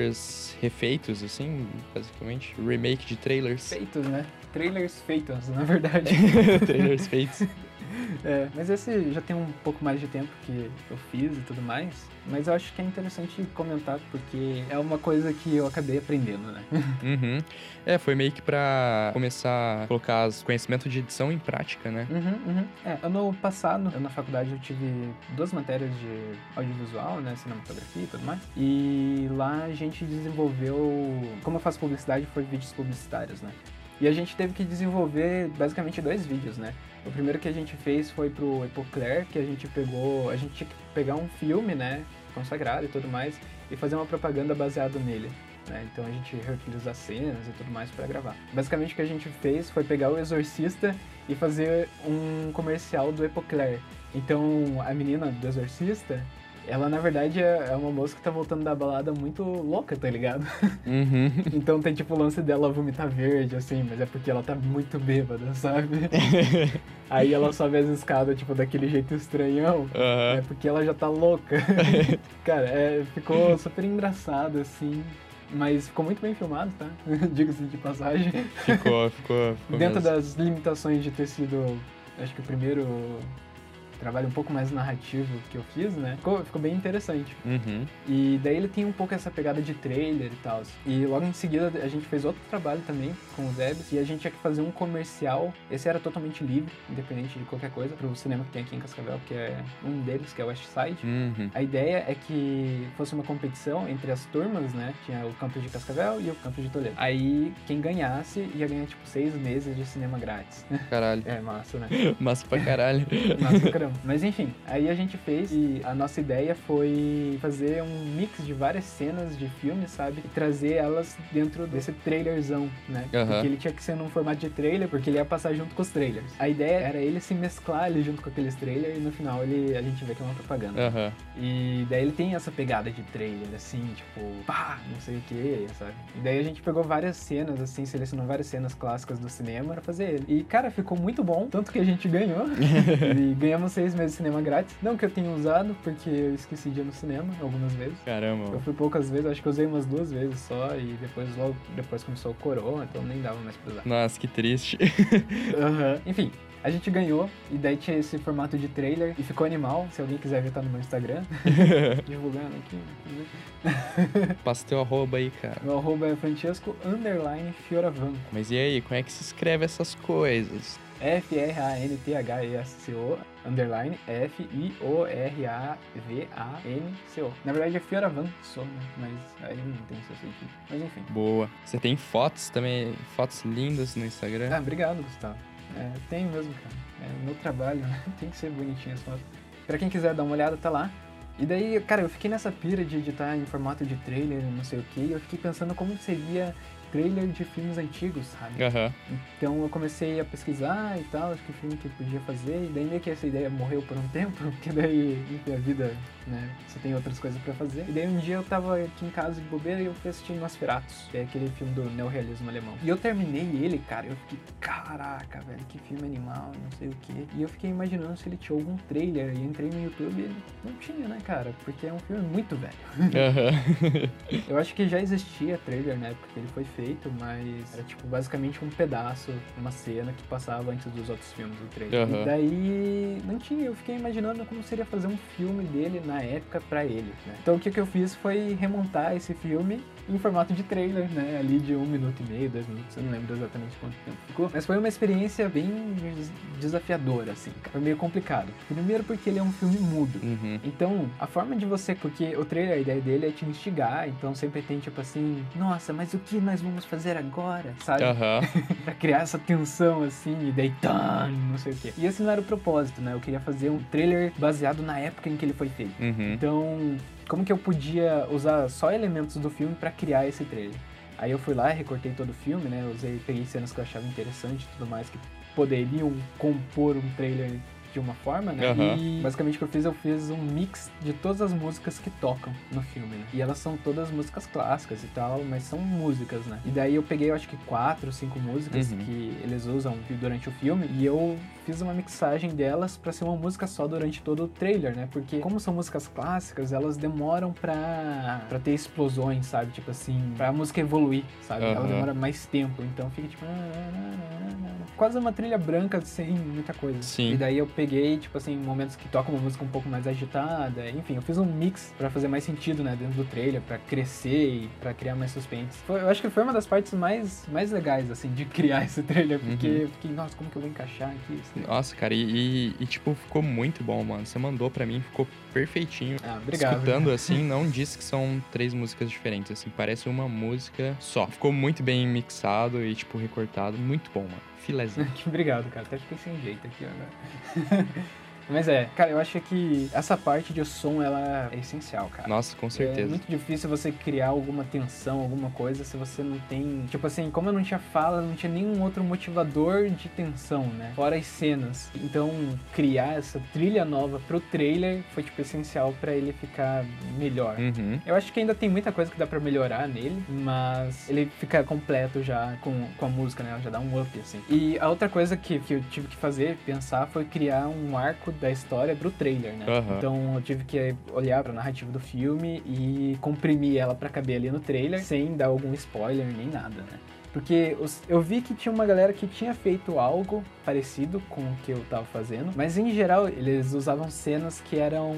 refeitos, assim, basicamente. Remake de trailers. Feitos, né? Trailers feitos, na verdade. trailers feitos. É, mas esse já tem um pouco mais de tempo que eu fiz e tudo mais. Mas eu acho que é interessante comentar porque é uma coisa que eu acabei aprendendo, né? Uhum. É, foi meio que pra começar a colocar os conhecimentos de edição em prática, né? Uhum, uhum. É, ano passado, eu, na faculdade, eu tive duas matérias de audiovisual, né? Cinematografia e tudo mais. E lá a gente desenvolveu. Como eu faço publicidade, foi vídeos publicitários, né? E a gente teve que desenvolver basicamente dois vídeos, né? O primeiro que a gente fez foi pro Epoclair, que a gente pegou. A gente tinha que pegar um filme, né? Consagrado e tudo mais, e fazer uma propaganda baseada nele. Né? Então a gente reutilizar cenas e tudo mais para gravar. Basicamente o que a gente fez foi pegar o Exorcista e fazer um comercial do Epoclair. Então a menina do Exorcista, ela na verdade é uma moça que tá voltando da balada muito louca, tá ligado? Uhum. então tem tipo o lance dela vomitar verde, assim, mas é porque ela tá muito bêbada, sabe? Aí ela sobe as escadas, tipo, daquele jeito estranhão. Uhum. É porque ela já tá louca. Cara, é, ficou super engraçado, assim. Mas ficou muito bem filmado, tá? Diga-se de passagem. Ficou, ficou. ficou Dentro mesmo. das limitações de ter sido, acho que o primeiro trabalho um pouco mais narrativo que eu fiz, né? Ficou, ficou bem interessante. Uhum. E daí ele tem um pouco essa pegada de trailer e tal. E logo em seguida a gente fez outro trabalho também com o Zebs e a gente tinha que fazer um comercial. Esse era totalmente livre, independente de qualquer coisa, pro cinema que tem aqui em Cascavel, que é um deles, que é o West Side. Uhum. A ideia é que fosse uma competição entre as turmas, né? Tinha o campus de Cascavel e o campus de Toledo. Aí quem ganhasse ia ganhar tipo seis meses de cinema grátis. Caralho. É massa, né? Massa pra caralho. Massa pra caramba. Mas enfim, aí a gente fez e a nossa ideia foi fazer um mix de várias cenas de filme, sabe? E trazer elas dentro desse trailerzão, né? Aham. Porque ele tinha que ser num formato de trailer, porque ele ia passar junto com os trailers. A ideia era ele se mesclar ali junto com aqueles trailers e no final ele, a gente vê que é uma propaganda. Aham. E daí ele tem essa pegada de trailer, assim, tipo, pá, não sei o que, sabe? E daí a gente pegou várias cenas, assim, selecionou várias cenas clássicas do cinema pra fazer ele. E, cara, ficou muito bom, tanto que a gente ganhou. e ganhamos seis meses de cinema grátis. Não que eu tenha usado, porque eu esqueci de ir no cinema algumas vezes. Caramba. Eu fui poucas vezes, acho que eu usei umas duas vezes só, e depois logo depois começou o coroa, então nem dava mais pra usar. Nossa, que triste. Aham. Enfim, a gente ganhou, e daí tinha esse formato de trailer, e ficou animal. Se alguém quiser ver, tá no meu Instagram. Divulgando aqui. Passa teu arroba aí, cara. Meu arroba é Francesco Underline Fioravan. Mas e aí, como é que se escreve essas coisas? F-R-A-N-T-H-E-S-C-O Underline F-I-O-R-A-V-A-N-C-O Na verdade é Fioravan só, né? Mas aí não tem seu sentido. Mas enfim. Boa. Você tem fotos também, fotos lindas no Instagram? Ah, obrigado, Gustavo. É, tem mesmo, cara. É meu trabalho, né? Tem que ser bonitinho as fotos. Pra quem quiser dar uma olhada, tá lá. E daí, cara, eu fiquei nessa pira de editar em formato de trailer, não sei o que, e eu fiquei pensando como seria trailer de filmes antigos, sabe? Aham. Então eu comecei a pesquisar e tal, acho que filme que podia fazer, e daí meio que essa ideia morreu por um tempo, porque daí, enfim, a vida, né, você tem outras coisas pra fazer. E daí um dia eu tava aqui em casa de bobeira e eu fui assistir Nosferatus, que é aquele filme do neorrealismo alemão. E eu terminei ele, cara, eu fiquei, caraca, velho, que filme animal, não sei o que. E eu fiquei imaginando se ele tinha algum trailer, e entrei no YouTube e ele não tinha, né, cara, porque é um filme muito velho. Eu acho que já existia trailer na época que ele foi feito, mas era tipo basicamente um pedaço, uma cena que passava antes dos outros filmes do trailer. Aham. E daí não tinha, eu fiquei imaginando como seria fazer um filme dele na época pra ele, né? Então o que, que eu fiz foi remontar esse filme em formato de trailer, né? Ali de um minuto e meio, dois minutos, eu não lembro exatamente quanto tempo ficou. Mas foi uma experiência bem desafiadora, assim. Foi meio complicado. Primeiro porque ele é um filme mudo. Uhum. Então, a forma de você. Porque o trailer, a ideia dele é te instigar, então sempre tem tipo assim: nossa, mas o que nós vamos fazer agora? Sabe? Aham. pra criar essa tensão assim, e daí, tan, não sei o quê. E esse não era o propósito, né? Eu queria fazer um trailer baseado na época em que ele foi feito. Uhum. Então, como que eu podia usar só elementos do filme pra criar esse trailer? Aí eu fui lá, recortei todo o filme, né? Usei, peguei cenas que eu achava interessante e tudo mais que poderiam compor um trailer de uma forma, né? Aham. E basicamente o que eu fiz, eu fiz um mix de todas as músicas que tocam no filme, né? E elas são todas músicas clássicas e tal, mas são músicas, né? E daí eu peguei, eu acho que quatro, cinco músicas Uhum. que eles usam durante o filme e eu fiz uma mixagem delas pra ser uma música só durante todo o trailer, né? Porque como são músicas clássicas, elas demoram pra, pra ter explosões, sabe? Tipo assim, pra música evoluir, sabe? Ela Aham. demora mais tempo, então fica tipo... Quase uma trilha branca sem muita coisa. Sim. E daí eu peguei, tipo assim, momentos que tocam uma música um pouco mais agitada. Enfim, eu fiz um mix pra fazer mais sentido, né, dentro do trailer, pra crescer e pra criar mais suspense. Foi- eu acho que foi uma das partes mais, mais legais, assim, de criar esse trailer, porque Uhum. eu fiquei, nossa, como que eu vou encaixar aqui? isso? Nossa, cara, e, e- tipo, ficou muito bom, mano. Você mandou pra mim, ficou perfeitinho. Ah, obrigado. Escutando assim, não disse que são três músicas diferentes, assim, parece uma música só. Ficou muito bem mixado e, tipo, recortado. Muito bom, mano. Filézinho. Obrigado, cara. Até fiquei sem jeito aqui agora. Mas é, cara, eu acho que essa parte de som, ela é essencial, cara. Nossa, com É certeza. muito difícil você criar alguma tensão, alguma coisa, se você não tem. Tipo assim, como eu não tinha fala, não tinha nenhum outro motivador de tensão, né? Fora as cenas. Então, criar essa trilha nova pro trailer foi, tipo, essencial pra ele ficar melhor. Uhum. Eu acho que ainda tem muita coisa que dá pra melhorar nele, mas ele fica completo já com, com a música, né? Ela já dá um up, assim. E a outra coisa que, que eu tive que fazer, pensar, foi criar um arco da história pro trailer, né? Aham. Então eu tive que olhar pra narrativa do filme e comprimir ela pra caber ali no trailer, sem dar algum spoiler nem nada, né? Porque eu vi que tinha uma galera que tinha feito algo parecido com o que eu tava fazendo, mas em geral eles usavam cenas que eram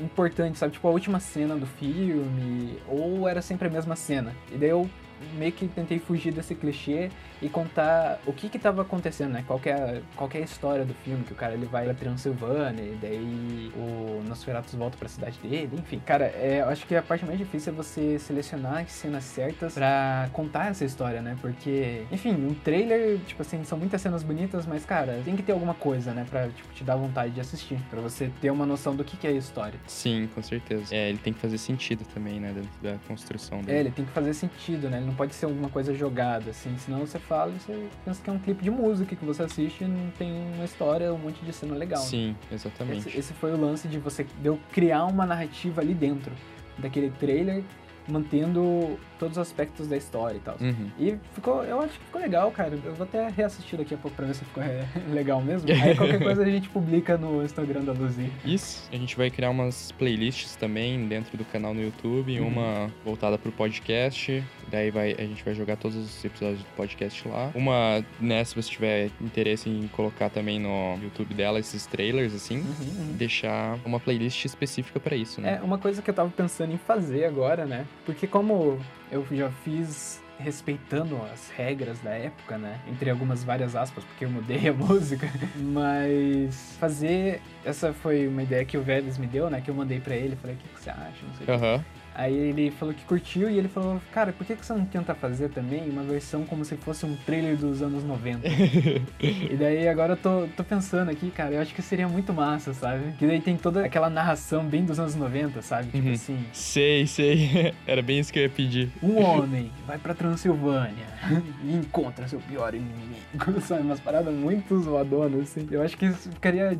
importantes, sabe? Tipo a última cena do filme, ou era sempre a mesma cena. E daí eu meio que tentei fugir desse clichê e contar o que que tava acontecendo, né? Qual que é a, qual que é a história do filme, que o cara ele vai pra Transilvânia e daí o Nosferatu volta pra cidade dele, enfim. Cara, é, eu acho que a parte mais difícil é você selecionar as cenas certas pra contar essa história, né? Porque, enfim, um trailer, tipo assim, são muitas cenas bonitas, mas, cara, tem que ter alguma coisa, né? Pra, tipo, te dar vontade de assistir, pra você ter uma noção do que que é a história. Sim, com certeza. É, ele tem que fazer sentido também, né? Dentro da construção É, dele. ele tem que fazer sentido, né? Ele não pode ser alguma coisa jogada, assim. Senão você fala e você pensa que é um clipe de música que você assiste e não tem uma história, um monte de cena legal. né? Sim, exatamente. Esse, esse foi o lance de você de eu criar uma narrativa ali dentro daquele trailer, mantendo todos os aspectos da história e tal. Uhum. E ficou, eu acho que ficou legal, cara. Eu vou até reassistir daqui a pouco pra ver se ficou é, legal mesmo. Aí qualquer coisa a gente publica no Instagram da Luzia. Isso, a gente vai criar umas playlists também dentro do canal no YouTube, Uhum. uma voltada pro podcast, daí vai, a gente vai jogar todos os episódios do podcast lá. Uma, né, se você tiver interesse em colocar também no YouTube dela esses trailers, assim, Uhum, uhum. deixar uma playlist específica pra isso, né? É, uma coisa que eu tava pensando em fazer agora, né? Porque como eu já fiz respeitando as regras da época, né? Entre algumas várias aspas, porque eu mudei a música. Mas fazer. Essa foi uma ideia que o Vélez me deu, né? Que eu mandei pra ele. Falei, o que, que você acha? Não sei. Aham. Aí ele falou que curtiu e ele falou, cara, por que, que você não tenta fazer também uma versão como se fosse um trailer dos anos 90? e daí agora eu tô, tô pensando aqui, cara, eu acho que seria muito massa, sabe? Que daí tem toda aquela narração bem dos anos 90, sabe? Tipo Uhum. assim, Sei, sei. Era bem isso que eu ia pedir. um homem vai pra Transilvânia e encontra seu pior inimigo, sabe? Umas paradas muito zoadonas, assim. Eu acho que isso ficaria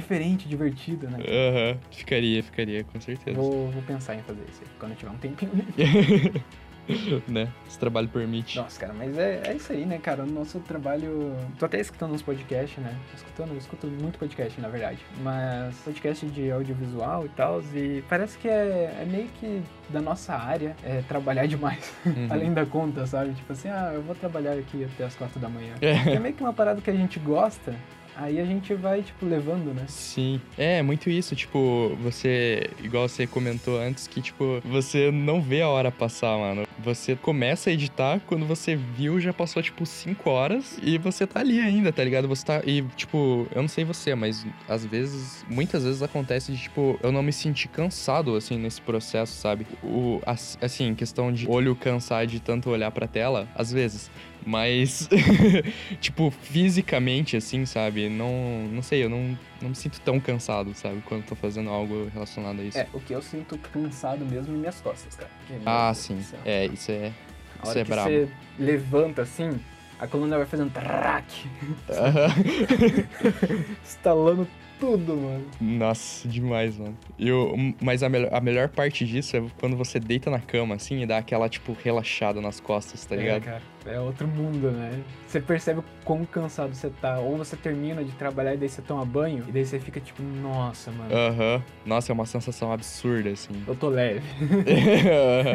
diferente, divertido, né? Aham. Ficaria, ficaria, com certeza. Vou, vou pensar em fazer isso aí, quando eu tiver um tempinho. né? Esse trabalho permite. Nossa, cara, mas é, é isso aí, né, cara? O nosso trabalho. Tô até escutando uns podcasts, né? Tô escutando, eu escuto muito podcast, na verdade. Mas podcast de audiovisual e tal. E parece que é, é meio que da nossa área é trabalhar demais. Uhum. Além da conta, sabe? Tipo assim, ah, eu vou trabalhar aqui até as quatro da manhã. É. É meio que uma parada que a gente gosta. Aí a gente vai, tipo, levando, né? Sim. É, muito isso, tipo, você, igual você comentou antes, que, tipo, você não vê a hora passar, mano. você começa a editar, quando você viu, já passou, tipo, 5 horas e você tá ali ainda, tá ligado? Você tá. E, tipo, eu não sei você, mas às vezes, muitas vezes acontece de, tipo, eu não me sentir cansado, assim, nesse processo, sabe? O, assim, questão de olho cansar de tanto olhar pra tela, às vezes. Mas, tipo, fisicamente, assim, sabe? Não, não sei, eu não, não me sinto tão cansado, sabe? Quando tô fazendo algo relacionado a isso. É, o que eu sinto cansado mesmo em minhas costas, cara. Ah, sim. É, isso é. A isso hora é que brabo. você levanta assim, a coluna vai fazendo traque, estalando tudo, mano. Nossa, demais, mano. E o, mas a, melhor a melhor parte disso é quando você deita na cama, assim, e dá aquela, tipo, relaxada nas costas, tá É, ligado? cara, é outro mundo, né? Você percebe o quão cansado você tá. Ou você termina de trabalhar e daí você toma banho, e daí você fica tipo, nossa, mano, Aham. Nossa, é uma sensação absurda, assim. eu tô leve.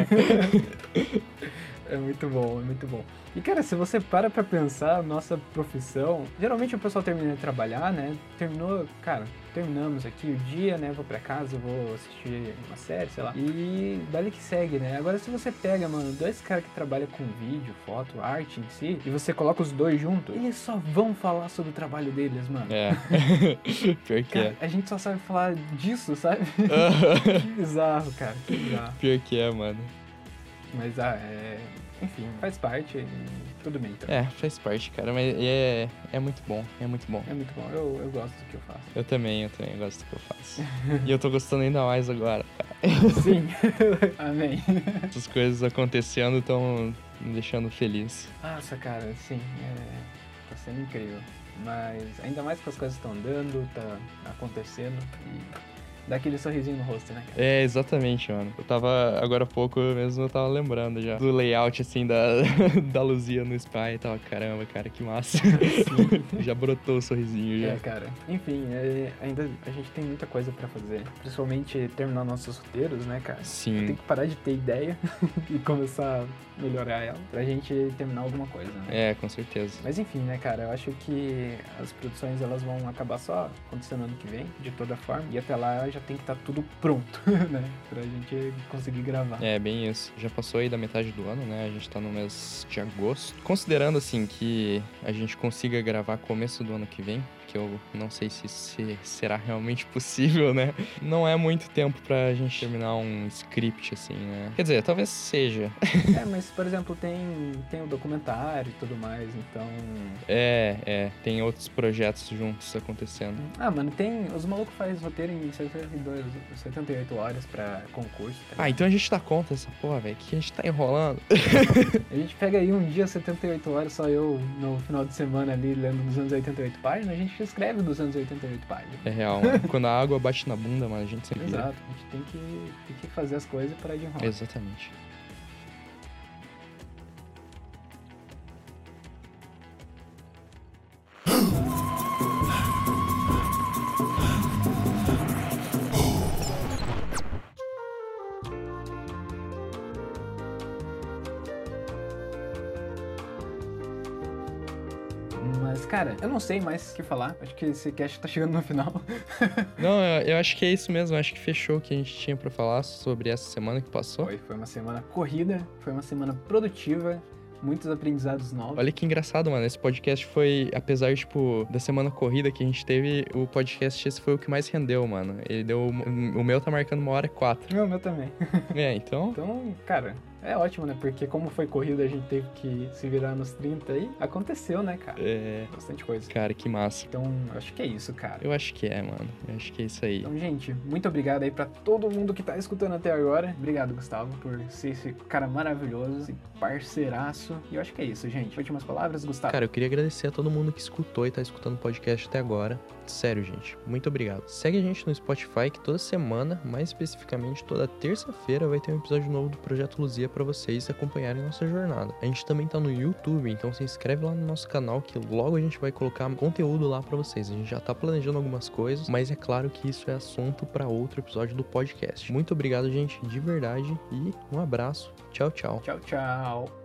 É muito bom, é muito bom. E cara, se você para pra pensar, nossa profissão, geralmente o pessoal termina de trabalhar, né? Terminou, cara, terminamos aqui o dia, né? Vou pra casa, vou assistir uma série, sei lá. E dali que segue, né? Agora se você pega, mano, dois caras que trabalham com vídeo, foto, arte em si, e você coloca os dois juntos, eles só vão falar sobre o trabalho deles, mano. É. Pior que Cara, é. a gente só sabe falar disso, sabe? Que bizarro, cara, que bizarro. Pior que é, mano. Mas, ah, é... Enfim, faz parte e tudo bem, então. É, faz parte, cara. Mas é, é muito bom, é muito bom. É muito bom, eu, eu gosto do que eu faço. Eu também, eu também gosto do que eu faço. e eu tô gostando ainda mais agora. Sim, amém. Essas coisas acontecendo estão me deixando feliz. Nossa, cara, sim, é... tá sendo incrível. Mas ainda mais que as coisas estão andando, tá acontecendo e dá aquele sorrisinho no rosto, né, cara? É, exatamente, mano. Eu tava, agora há pouco mesmo, eu tava lembrando já do layout, assim, da, da Luzia no Spy e tal. Caramba, cara, que massa. já brotou o sorrisinho É, já. cara. Enfim, é, ainda a gente tem muita coisa pra fazer. Principalmente terminar nossos roteiros, né, cara? Tem Sim. que parar de ter ideia e começar a melhorar ela pra gente terminar alguma coisa, né? É, com certeza. Mas enfim, né, cara, eu acho que as produções elas vão acabar só acontecendo ano que vem, de toda forma, e até lá já tem que estar tudo pronto, né, pra gente conseguir gravar. É, bem isso. Já passou aí da metade do ano, né? A gente tá no mês de agosto. Considerando, assim, que a gente consiga gravar começo do ano que vem, que eu não sei se, se será realmente possível, né? Não é muito tempo pra gente terminar um script, assim, né? Quer dizer, talvez seja. É, mas por exemplo, tem, tem o documentário e tudo mais, então. É, é. Tem outros projetos juntos acontecendo. Ah, mano, tem. Os malucos fazem roteiro em 72, 78 horas pra concurso. tá Ah, então a gente dá conta dessa porra, velho. Que a gente tá enrolando. A gente pega aí um dia 78 horas, só eu no final de semana ali lendo 288 páginas, a gente escreve 288 páginas. É real, mano. Quando a água bate na bunda, mano, a gente sempre. Exato, a gente tem que, tem que fazer as coisas para de enrolar. Exatamente. Cara, eu não sei mais o que falar. Acho que esse cast tá chegando no final. Não, eu, eu acho que é isso mesmo. eu Acho que fechou o que a gente tinha pra falar sobre essa semana que passou. Foi, foi uma semana corrida, foi uma semana produtiva, muitos aprendizados novos. Olha que engraçado, mano. Esse podcast foi, apesar, tipo, da semana corrida que a gente teve, o podcast esse foi o que mais rendeu, mano. Ele deu. O meu tá marcando uma hora e quatro. Meu, meu também. É, então. Então, cara, é ótimo, né? Porque como foi corrida, a gente teve que se virar nos 30 aí. Aconteceu, né, cara? É. Bastante coisa. Cara, que massa. Então, acho que é isso, cara. Eu acho que é, mano. Eu acho que é isso aí. Então, gente, muito obrigado aí pra todo mundo que tá escutando até agora. Obrigado, Gustavo, por ser esse cara maravilhoso, esse parceiraço. E eu acho que é isso, gente. Últimas palavras, Gustavo. Cara, eu queria agradecer a todo mundo que escutou e tá escutando o podcast até agora. Sério, gente. Muito obrigado. Segue a gente no Spotify que toda semana, mais especificamente toda terça-feira, vai ter um episódio novo do Projeto Luzia pra vocês acompanharem nossa jornada. A gente também tá no YouTube, então se inscreve lá no nosso canal que logo a gente vai colocar conteúdo lá pra vocês. A gente já tá planejando algumas coisas, mas é claro que isso é assunto pra outro episódio do podcast. Muito obrigado, gente, de verdade, e um abraço. Tchau, tchau. Tchau, tchau.